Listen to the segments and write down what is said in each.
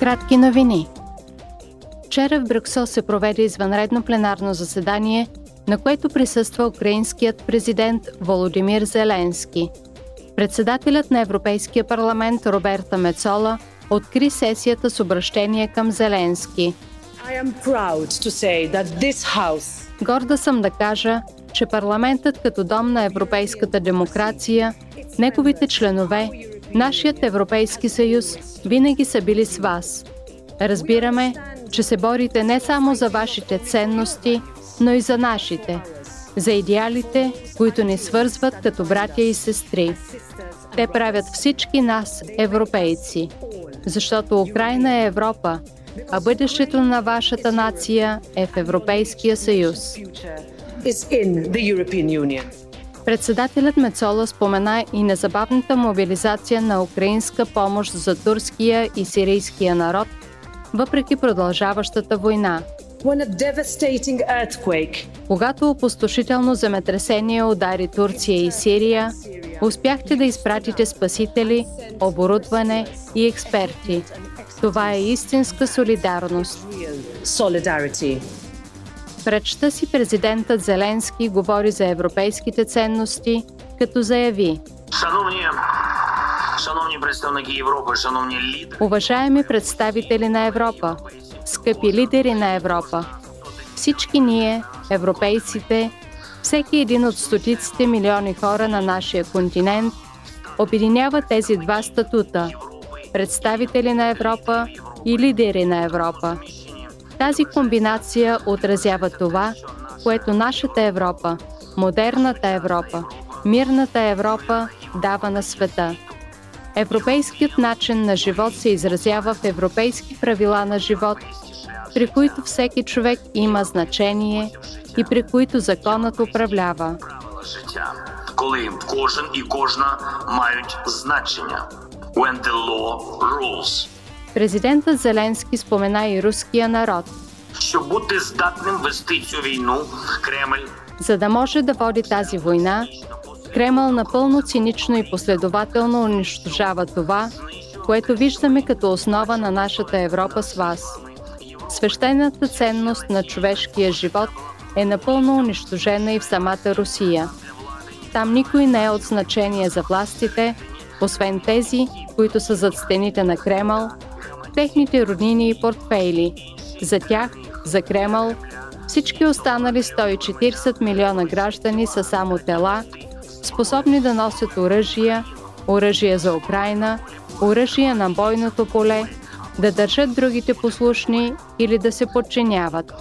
Кратки новини. Вчера в Брюксел се проведе извънредно пленарно заседание, на което присъства украинският президент Володимир Зеленски. Председателят на Европейския парламент Роберта Мецола откри сесията с обращение към Зеленски. House... Горда съм да кажа, че парламентът като дом на европейската демокрация, неговите членове, нашият Европейски съюз винаги са били с вас. Разбираме, че се борите не само за вашите ценности, но и за нашите, за идеалите, които ни свързват като братя и сестри. Те правят всички нас европейци, защото Украина е Европа, а бъдещето на вашата нация е в Европейския съюз. Председателят Мецола спомена и незабавната мобилизация на украинска помощ за турския и сирийския народ, въпреки продължаващата война. Когато опустошително земетресение удари Турция и Сирия, успяхте да изпратите спасители, оборудване и експерти. Това е истинска солидарност. Речта си президентът Зеленски говори за европейските ценности, като заяви Уважаеми представители на Европа, скъпи лидери на Европа, всички ние, европейците, всеки един от стотиците милиони хора на нашия континент, обединява тези два статута – представители на Европа и лидери на Европа. Тази комбинация отразява това, което нашата Европа, модерната Европа, мирната Европа дава на света. Европейският начин на живот се изразява в европейски правила на живот, при които всеки човек има значение и при които законът управлява. Коли. When the law rules. Президентът Зеленски спомена и руския народ. Щоб бути здатним вести цю війну, Кремль за да може да води тази война, Кремъл напълно цинично и последователно унищожава това, което виждаме като основа на нашата Европа с вас. Свещената ценност на човешкия живот е напълно унищожена и в самата Русия. Там никой не е от значение за властите, освен тези, които са зад стените на Кремъл, техните роднини и портфейли. За тях, за Кремъл, всички останали 140 милиона граждани са само тела, способни да носят оръжия, оръжия за Украина, оръжия на бойното поле, да държат другите послушни или да се подчиняват.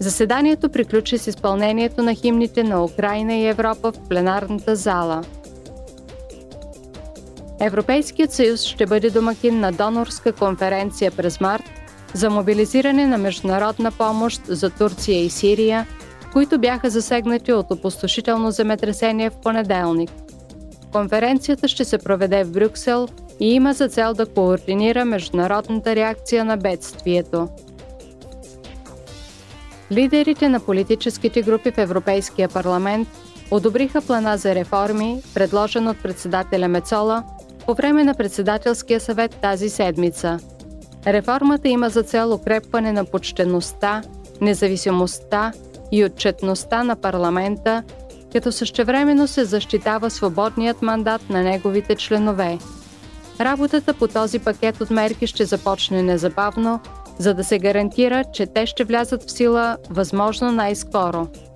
Заседанието приключи с изпълнението на химните на Украина и Европа в пленарната зала. Европейският съюз ще бъде домакин на донорска конференция през март за мобилизиране на международна помощ за Турция и Сирия, които бяха засегнати от опустошително земетресение в понеделник. Конференцията ще се проведе в Брюксел и има за цел да координира международната реакция на бедствието. Лидерите на политическите групи в Европейския парламент одобриха плана за реформи, предложен от председателя Мецола по време на председателския съвет тази седмица. Реформата има за цел укрепване на почтеността, независимостта и отчетността на парламента, като същевременно се защитава свободният мандат на неговите членове. Работата по този пакет от мерки ще започне незабавно, за да се гарантира, че те ще влязат в сила възможно най-скоро –